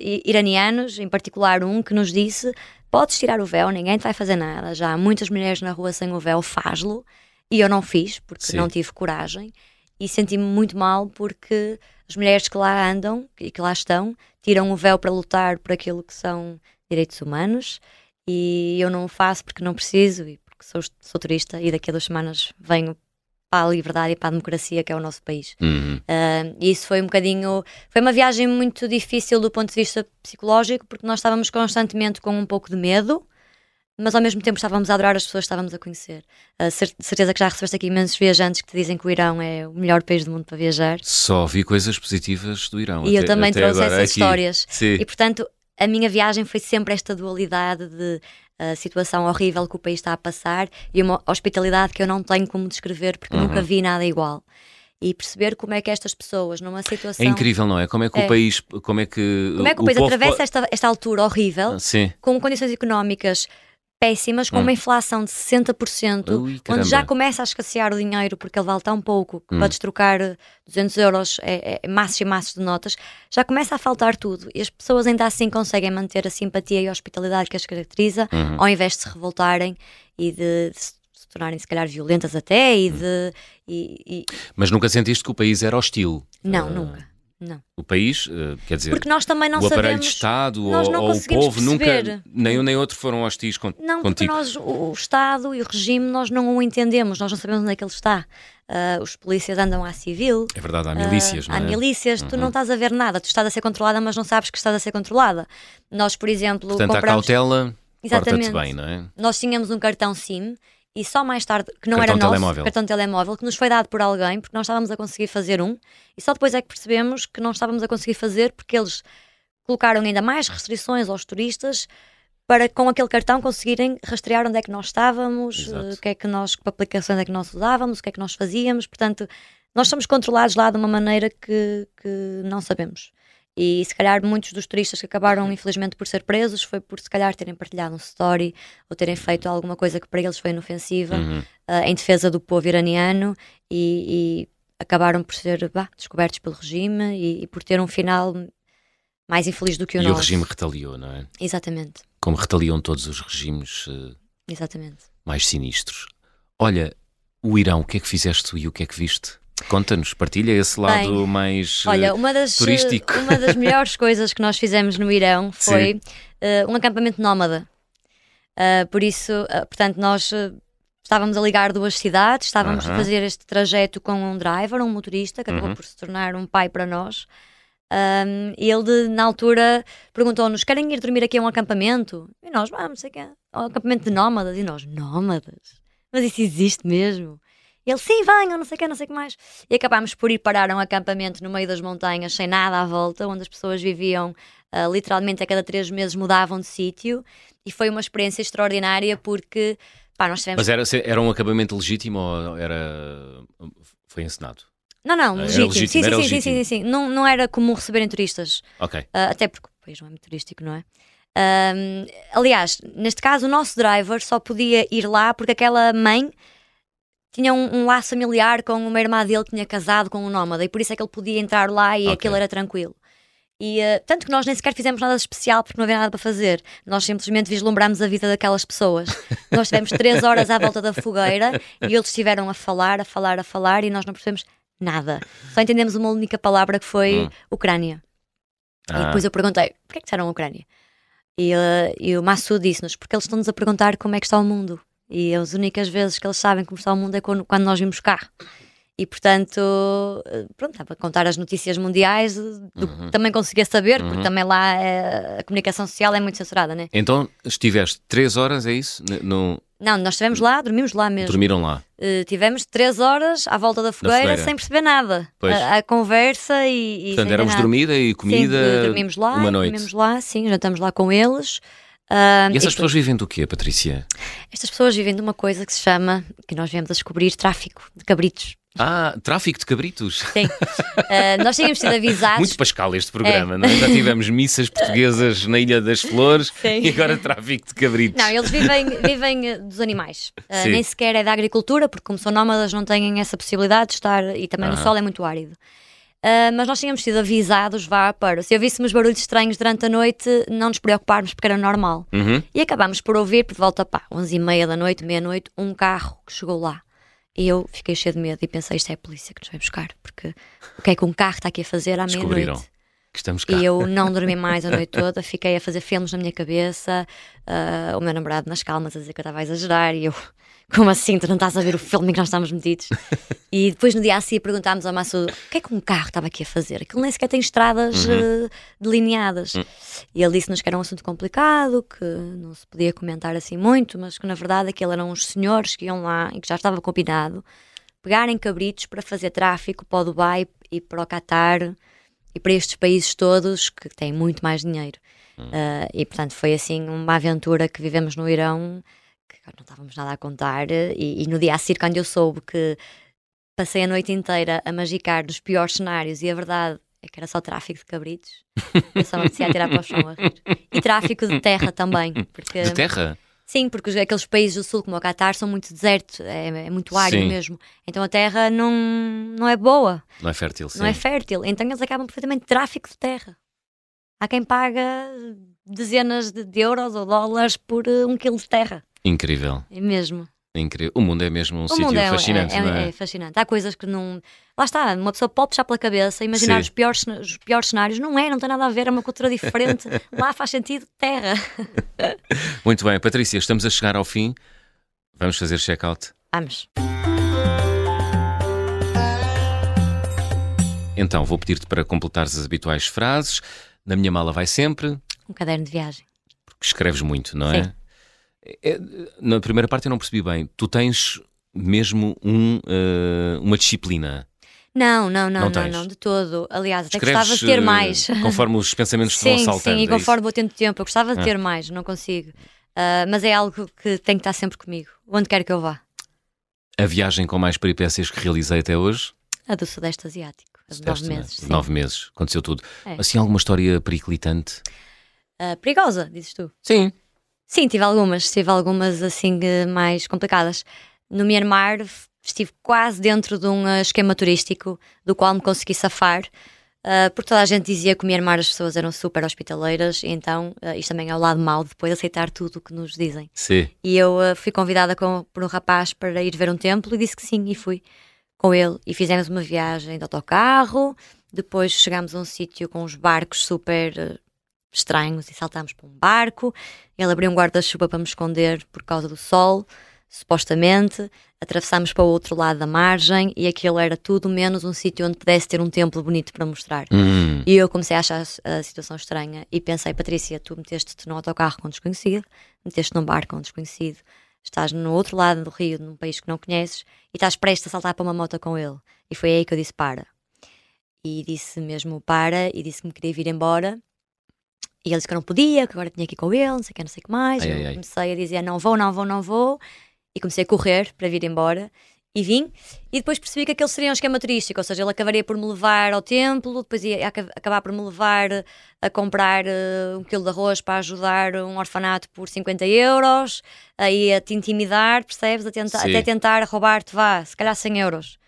iranianos, em particular um que nos disse: podes tirar o véu, ninguém te vai fazer nada. Já há muitas mulheres na rua sem o véu, faz-lo. E eu não fiz, porque Sim. não tive coragem. E senti-me muito mal porque as mulheres que lá andam e que lá estão tiram o véu para lutar por aquilo que são direitos humanos. E eu não o faço porque não preciso e porque sou, sou turista e daqui a duas semanas venho para a liberdade e para a democracia que é o nosso país. Uhum. Uh, e isso foi um bocadinho. Foi uma viagem muito difícil do ponto de vista psicológico, porque nós estávamos constantemente com um pouco de medo, mas ao mesmo tempo estávamos a adorar as pessoas que estávamos a conhecer. Uh, cer- de certeza que já recebeste aqui imensos viajantes que te dizem que o Irão é o melhor país do mundo para viajar. Só vi coisas positivas do Irão. E eu até- também até trouxe agora, essas aqui. histórias. Sim. E portanto, a minha viagem foi sempre esta dualidade de uh, situação horrível que o país está a passar e uma hospitalidade que eu não tenho como descrever porque Uhum. nunca vi nada igual. E perceber como é que estas pessoas, numa situação. É incrível, não é? Como é que É. o país. Como é que. Como é que o país povo atravessa esta, esta altura horrível, Ah, Sim. com condições económicas péssimas, com Hum. uma inflação de 60%, Ui, onde já começa a escassear o dinheiro porque ele vale tão pouco que Hum. podes trocar 200 euros, é, é maços e maços de notas, já começa a faltar tudo e as pessoas ainda assim conseguem manter a simpatia e a hospitalidade que as caracteriza, Uhum. ao invés de se revoltarem e de, de se tornarem se calhar violentas até e de... e- e- Mas nunca sentiste que o país era hostil? Não, Ah, nunca. Não. O país, eh, quer dizer, Porque nós também não o aparelho sabemos... de Estado ou, não ou o povo nunca, perceber. nem um nem outro foram hostis con- Não, porque contigo. nós, o Estado e o regime, nós não o entendemos, nós não sabemos onde é que ele está. Ah, os polícias andam à civil. É verdade, há milícias, ah, não é? Há milícias, tu não estás a ver nada, tu estás a ser controlada, mas não sabes que estás a ser controlada. Nós, por exemplo, Portanto, compramos... cautela, porta-te bem, não é? Nós tínhamos um cartão SIM e só mais tarde, que não Cartão era nosso, telemóvel. cartão de telemóvel, que nos foi dado por alguém, porque nós estávamos a conseguir fazer um, e só depois é que percebemos que não estávamos a conseguir fazer porque eles colocaram ainda mais restrições aos turistas para com aquele cartão conseguirem rastrear onde é que nós estávamos, Exato. eh, o que é que nós, que aplicações é que nós usávamos, o que é que nós fazíamos, portanto, nós somos controlados lá de uma maneira que, que não sabemos. E se calhar muitos dos turistas que acabaram, infelizmente, por ser presos foi por se calhar terem partilhado um story ou terem feito alguma coisa que para eles foi inofensiva Uhum. ah, em defesa do povo iraniano e, e acabaram por ser bah, descobertos pelo regime e, e por ter um final mais infeliz do que o E o nosso. regime retaliou, não é? Exatamente, Como retaliam todos os regimes eh, exatamente. mais sinistros. Olha, o Irão, o que é que fizeste e o que é que viste? Conta-nos, partilha esse lado Bem, mais. eh, Olha, uma das, turístico. uma das melhores coisas que nós fizemos no Irão foi eh, um acampamento nómada. Ah, por isso, ah, portanto, nós eh, estávamos a ligar duas cidades, estávamos Aham. a fazer este trajeto com um driver, um motorista, que acabou Uhum. por se tornar um pai para nós. Um, e ele, de- na altura, perguntou-nos: querem ir dormir aqui a um acampamento? E nós, vamos, sei que é. Um acampamento de nómadas. E nós, nómadas? Mas isso existe mesmo? Ele, sim, venham, não sei o que, não sei o que mais. E acabámos por ir parar a um acampamento no meio das montanhas, sem nada à volta, onde as pessoas viviam ah, literalmente a cada três meses mudavam de sítio. E foi uma experiência extraordinária porque, pá, nós tivemos. Mas era, era um acabamento legítimo ou era. Foi encenado? Não, não, legítimo. legítimo, sim, sim, sim, sim, legítimo. sim, sim. Não, não era comum receberem turistas. Ok. Ah, até porque o país não é muito turístico, não é? Aliás, neste caso, o nosso driver só podia ir lá porque aquela mãe tinha um, um laço familiar com uma irmã dele que tinha casado com um nómada e por isso é que ele podia entrar lá e Ok. aquilo era tranquilo. E ah, tanto que nós nem sequer fizemos nada especial porque não havia nada para fazer. Nós simplesmente vislumbrámos a vida daquelas pessoas. nós tivemos três horas à volta da fogueira e eles estiveram a falar, a falar, a falar e nós não percebemos nada. Só entendemos uma única palavra que foi Hum. Ucrânia. E Ah, depois eu perguntei, porquê que disseram Ucrânia? E, eh, e o Massu disse-nos, porque eles estão-nos a perguntar como é que está o mundo. E as únicas vezes que eles sabem como está o mundo é quando, quando nós vimos cá. E portanto, eh, pronto, estava a contar as notícias mundiais eh, do Uhum. também conseguia saber, porque também lá eh, a comunicação social é muito censurada, né? Então estiveste três horas, é isso? No, Não, nós estivemos lá, dormimos lá mesmo. dormiram lá. Eh, tivemos três horas à volta da fogueira, fogueira. sem perceber nada. A, a conversa e. e Portanto, éramos nada. dormida e comida Sim, dormimos lá, uma noite. dormimos lá, sim, jantamos lá com eles. Ah, E essas e pessoas vivem do quê, Patrícia? Estas pessoas vivem de uma coisa que se chama, que nós viemos a descobrir, tráfico de cabritos. Ah, tráfico de cabritos. Sim. Ah, nós tínhamos sido avisados. Muito pascal este programa, não é? Já tivemos missas portuguesas na Ilha das Flores Sim. e agora tráfico de cabritos. Não, eles vivem, vivem eh, dos animais. Ah, Sim. nem sequer é da agricultura, porque como são nómadas não têm essa possibilidade de estar e também o Aham. solo é muito árido. Ah, mas nós tínhamos sido avisados, vá, para se ouvíssemos barulhos estranhos durante a noite, não nos preocuparmos porque era normal. Uhum. E acabámos por ouvir, por volta, pá, 11 e meia da noite, meia-noite, um carro que chegou lá. E eu fiquei cheio de medo e pensei, isto é a polícia que nos vai buscar, porque o que é que um carro está aqui a fazer à Descobriram meia-noite? que estamos cá. E eu não dormi mais a noite toda, fiquei a fazer filmes na minha cabeça, ah, o meu namorado nas calmas a dizer que eu estava a exagerar, e eu, como assim, tu não estás a ver o filme em que nós estamos metidos? E depois no dia a seguir perguntámos ao Massudo o que é que um carro estava aqui a fazer? Aquilo nem sequer tem estradas Uhum. ah, delineadas. Hum. E ele disse-nos que era um assunto complicado, que não se podia comentar assim muito, mas que na verdade aquilo eram uns senhores que iam lá e que já estava combinado pegarem cabritos para fazer tráfico para o Dubai e para o Qatar e para estes países todos que têm muito mais dinheiro. Ah, e portanto foi assim uma aventura que vivemos no Irão que não estávamos nada a contar. E, e no dia a seguir, quando eu soube que passei a noite inteira a magicar dos piores cenários e a verdade é que era só tráfico de cabritos, eu só me atirar para o chão a rir. E tráfico de terra também. Porque, De terra? Sim, porque aqueles países do sul, como o Qatar, são muito deserto, é, é muito árido mesmo. Então a terra não, não é boa, Não é fértil, sim. não é fértil. Então eles acabam perfeitamente tráfico de terra. Há quem paga dezenas de, de euros ou dólares por eh, um quilo de terra. Incrível. É mesmo. Incrível. O mundo é mesmo um o sítio mundo é, fascinante, é, não é, é? é fascinante. Há coisas que não. Lá está, uma pessoa pode puxar pela cabeça, imaginar os piores, os piores cenários. Não é, não tem nada a ver, é uma cultura diferente. Lá faz sentido terra. Muito bem, Patrícia, estamos a chegar ao fim. Vamos fazer check-out. Vamos. Então, vou pedir-te para completares as habituais frases. Na minha mala vai sempre, Um caderno de viagem. porque escreves muito, não é? Sim. É, Na primeira parte eu não percebi bem. Tu tens mesmo um, eh, uma disciplina. Não, não, não, Não não, não, de todo. Aliás, até Escreves gostava de ter eh, mais. conforme os pensamentos te vão Sim, saltando. sim, e é conforme vou tendo tempo, eu gostava de Ah. ter mais, não consigo. Ah, mas é algo que tem que estar sempre comigo, onde quer que eu vá. A viagem com mais peripécias que realizei até hoje? A do Sudeste Asiático, a de nove né? meses. sim. Nove meses. Aconteceu tudo. É. Assim, alguma história periclitante? Ah, perigosa, dizes tu? Sim. Sim, tive algumas, tive algumas assim eh, mais complicadas. No Myanmar estive quase dentro de um eh, esquema turístico do qual me consegui safar, ah, porque toda a gente dizia que o Myanmar as pessoas eram super hospitaleiras, então ah, isto também é o lado mau de depois aceitar tudo o que nos dizem. Sim. E eu ah, fui convidada com- por um rapaz para ir ver um templo e disse que sim, e fui com ele. E fizemos uma viagem de autocarro, depois chegámos a um sítio com uns barcos super estranhos e saltámos para um barco. Ele abriu um guarda-chuva para me esconder por causa do sol. supostamente, atravessámos para o outro lado da margem e aquilo era tudo menos um sítio onde pudesse ter um templo bonito para mostrar. Hum, E eu comecei a achar a situação estranha e pensei, Patrícia, tu meteste-te num autocarro com um desconhecido, meteste num barco com um desconhecido, estás no outro lado do rio, num país que não conheces, e estás prestes a saltar para uma moto com ele. E foi aí que eu disse para. E disse mesmo para, e disse que me queria vir embora. E ele disse que eu não podia, que agora tinha que ir com ele, não sei o que, não sei o que mais. Ai, ai, ai. comecei a dizer não vou, não vou, não vou. E comecei a correr para vir embora. E vim, e depois percebi que aquele seria um esquema turístico, ou seja, ele acabaria por me levar ao templo, depois ia aca- acabar por me levar a comprar eh, um quilo de arroz para ajudar um orfanato por 50 euros, aí a te intimidar, percebes? A tenta- Sim. até tentar roubar-te, vá, se calhar 100 euros.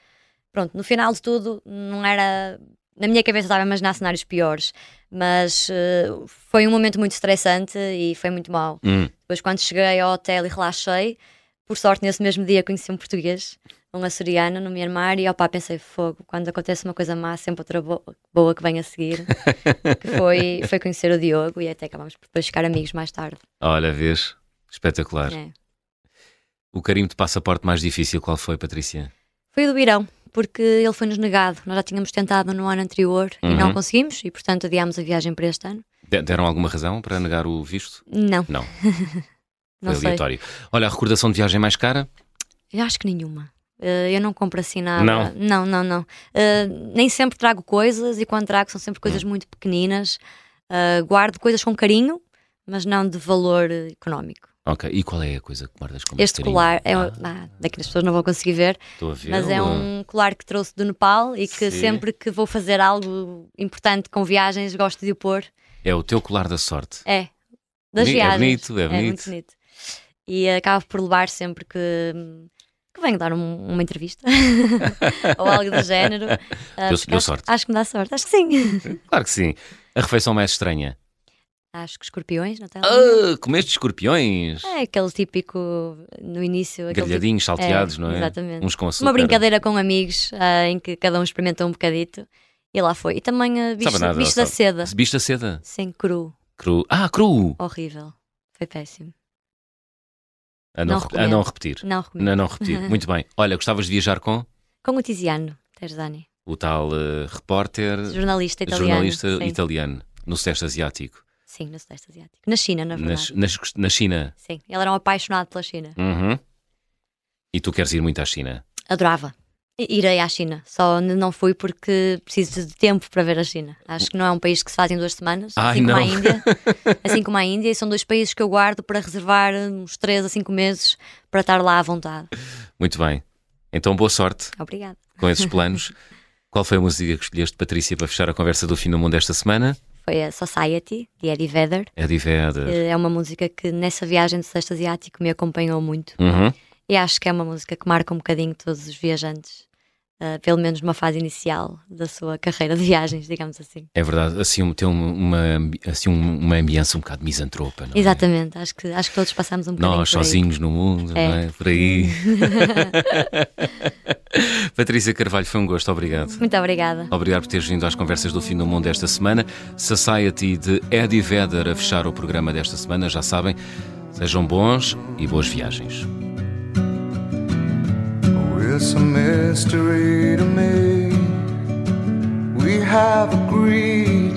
Pronto, no final de tudo, não era. Na minha cabeça estava a imaginar cenários piores, mas eh, foi um momento muito estressante e foi muito mau. hum. Depois, quando cheguei ao hotel e relaxei, por sorte, nesse mesmo dia conheci um português, um açoriano no Myanmar, e opá, pensei, fogo, quando acontece uma coisa má, sempre outra bo- boa que vem a seguir. que foi, foi conhecer o Diogo e até acabámos por depois ficar amigos mais tarde. Olha, vês? Espetacular. É. O carimbo de passaporte mais difícil, qual foi, Patrícia? Foi o do Birão, porque ele foi-nos negado. Nós já tínhamos tentado no ano anterior e Uhum. não conseguimos, e portanto adiámos a viagem para este ano. De- Deram alguma razão para negar o visto? Não, Não, não foi sei. aleatório. Olha, a recordação de viagem mais cara? Eu acho que nenhuma. Eh, eu não compro assim nada. Não? não, não. não. Eh, nem sempre trago coisas e quando trago são sempre coisas Hum. muito pequeninas. Eh, guardo coisas com carinho, mas não de valor económico. Ok, e qual é a coisa que guardas com Este colar é. Ah, ah, daqui as pessoas não vão conseguir ver, ver. mas é um colar que trouxe do Nepal e que Sim. sempre que vou fazer algo importante com viagens gosto de o pôr. É o teu colar da sorte. É. Das é viagens. bonito, é muito bonito. bonito. E acabo por levar sempre que, que venho dar um- uma entrevista ou algo do género. Ah, Deu- porque deu acho- sorte. Acho que me dá sorte, acho que sim. Claro que sim. A refeição mais estranha. Acho que escorpiões na tela. Ah, comeste escorpiões. É aquele típico no início. Grelhadinhos, tipo- salteados, é, não é? Exatamente. Uns com açúcar. Uma brincadeira com amigos ah, em que cada um experimenta um bocadito. E lá foi. E também uh, bicho, Sabe nada, bicho da seda. Bicho da seda. Sem cru. Cru. Ah, cru. Horrível. Foi péssimo. A não, Não rep- a não repetir. Não recomendo. Não, não repetir. Muito bem. Olha, gostavas de viajar com Com o Tiziano Terzani, o tal eh, repórter, jornalista italiano. jornalista sim. italiano no Sudeste Asiático. Sim, no Sudeste Asiático. Na China, na verdade. Nas- na China. Sim, ele era um apaixonado pela China. Uhum. E tu queres ir muito à China? Adorava. Irei à China. Só não fui porque preciso de tempo para ver a China. Acho que não é um país que se faz em duas semanas, Ai, assim como não. a Índia. Assim como a Índia, e são dois países que eu guardo para reservar uns 3 a 5 meses para estar lá à vontade. Muito bem. Então, boa sorte Obrigada. com esses planos. Qual foi a música que escolheste, Patrícia, para fechar a conversa do fim do mundo esta semana? Foi a Society, de Eddie Vedder. Eddie Vedder. É uma música que nessa viagem do Sudeste Asiático me acompanhou muito. Uhum. E acho que é uma música que marca um bocadinho todos os viajantes. Ah, pelo menos numa fase inicial da sua carreira de viagens, digamos assim. É verdade, assim tem uma, uma, assim, um- uma ambiência um bocado misantropa, não é? Exatamente, acho que, acho que todos passamos um bocadinho Nós sozinhos no mundo, É. não é? Por aí. Patrícia Carvalho, foi um gosto, obrigado. Muito obrigada. Obrigado por teres vindo às conversas do fim do mundo esta semana. Society de Eddie Vedder a fechar o programa desta semana, já sabem. Sejam bons e boas viagens. It's a mystery to me. We have agreed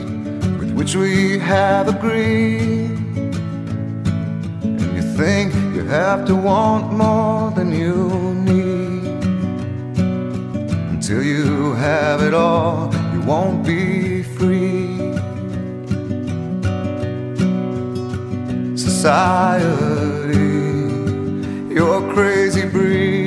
with which we have agreed. And you think you have to want more than you need. Until you have it all, you won't be free. Society, you're crazy breed.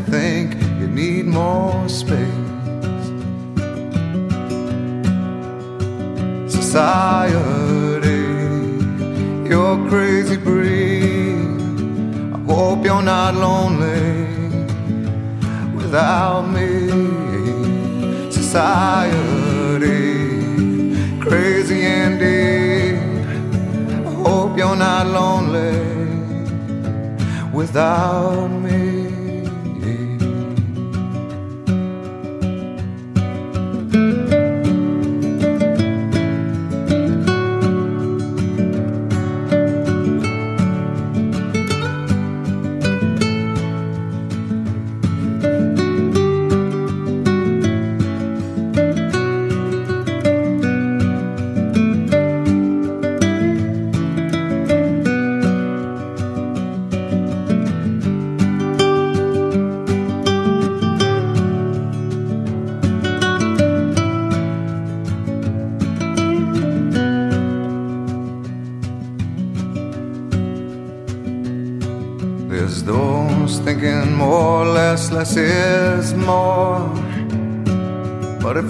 need more space. Society, you're crazy breed. I hope you're not lonely without me. Society, crazy indeed. I hope you're not lonely without me.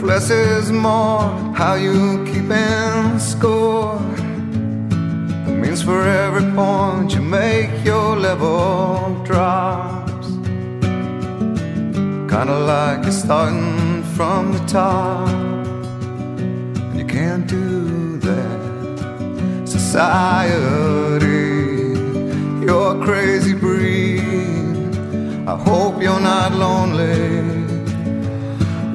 Less is more, how you keeping score? It means for every point you make, your level drops. Kinda like you're starting from the top. And you can't do that. Society your crazy breed. I hope you're not lonely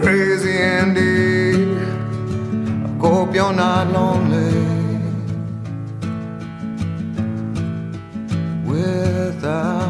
crazy and deep. I hope you're not lonely without.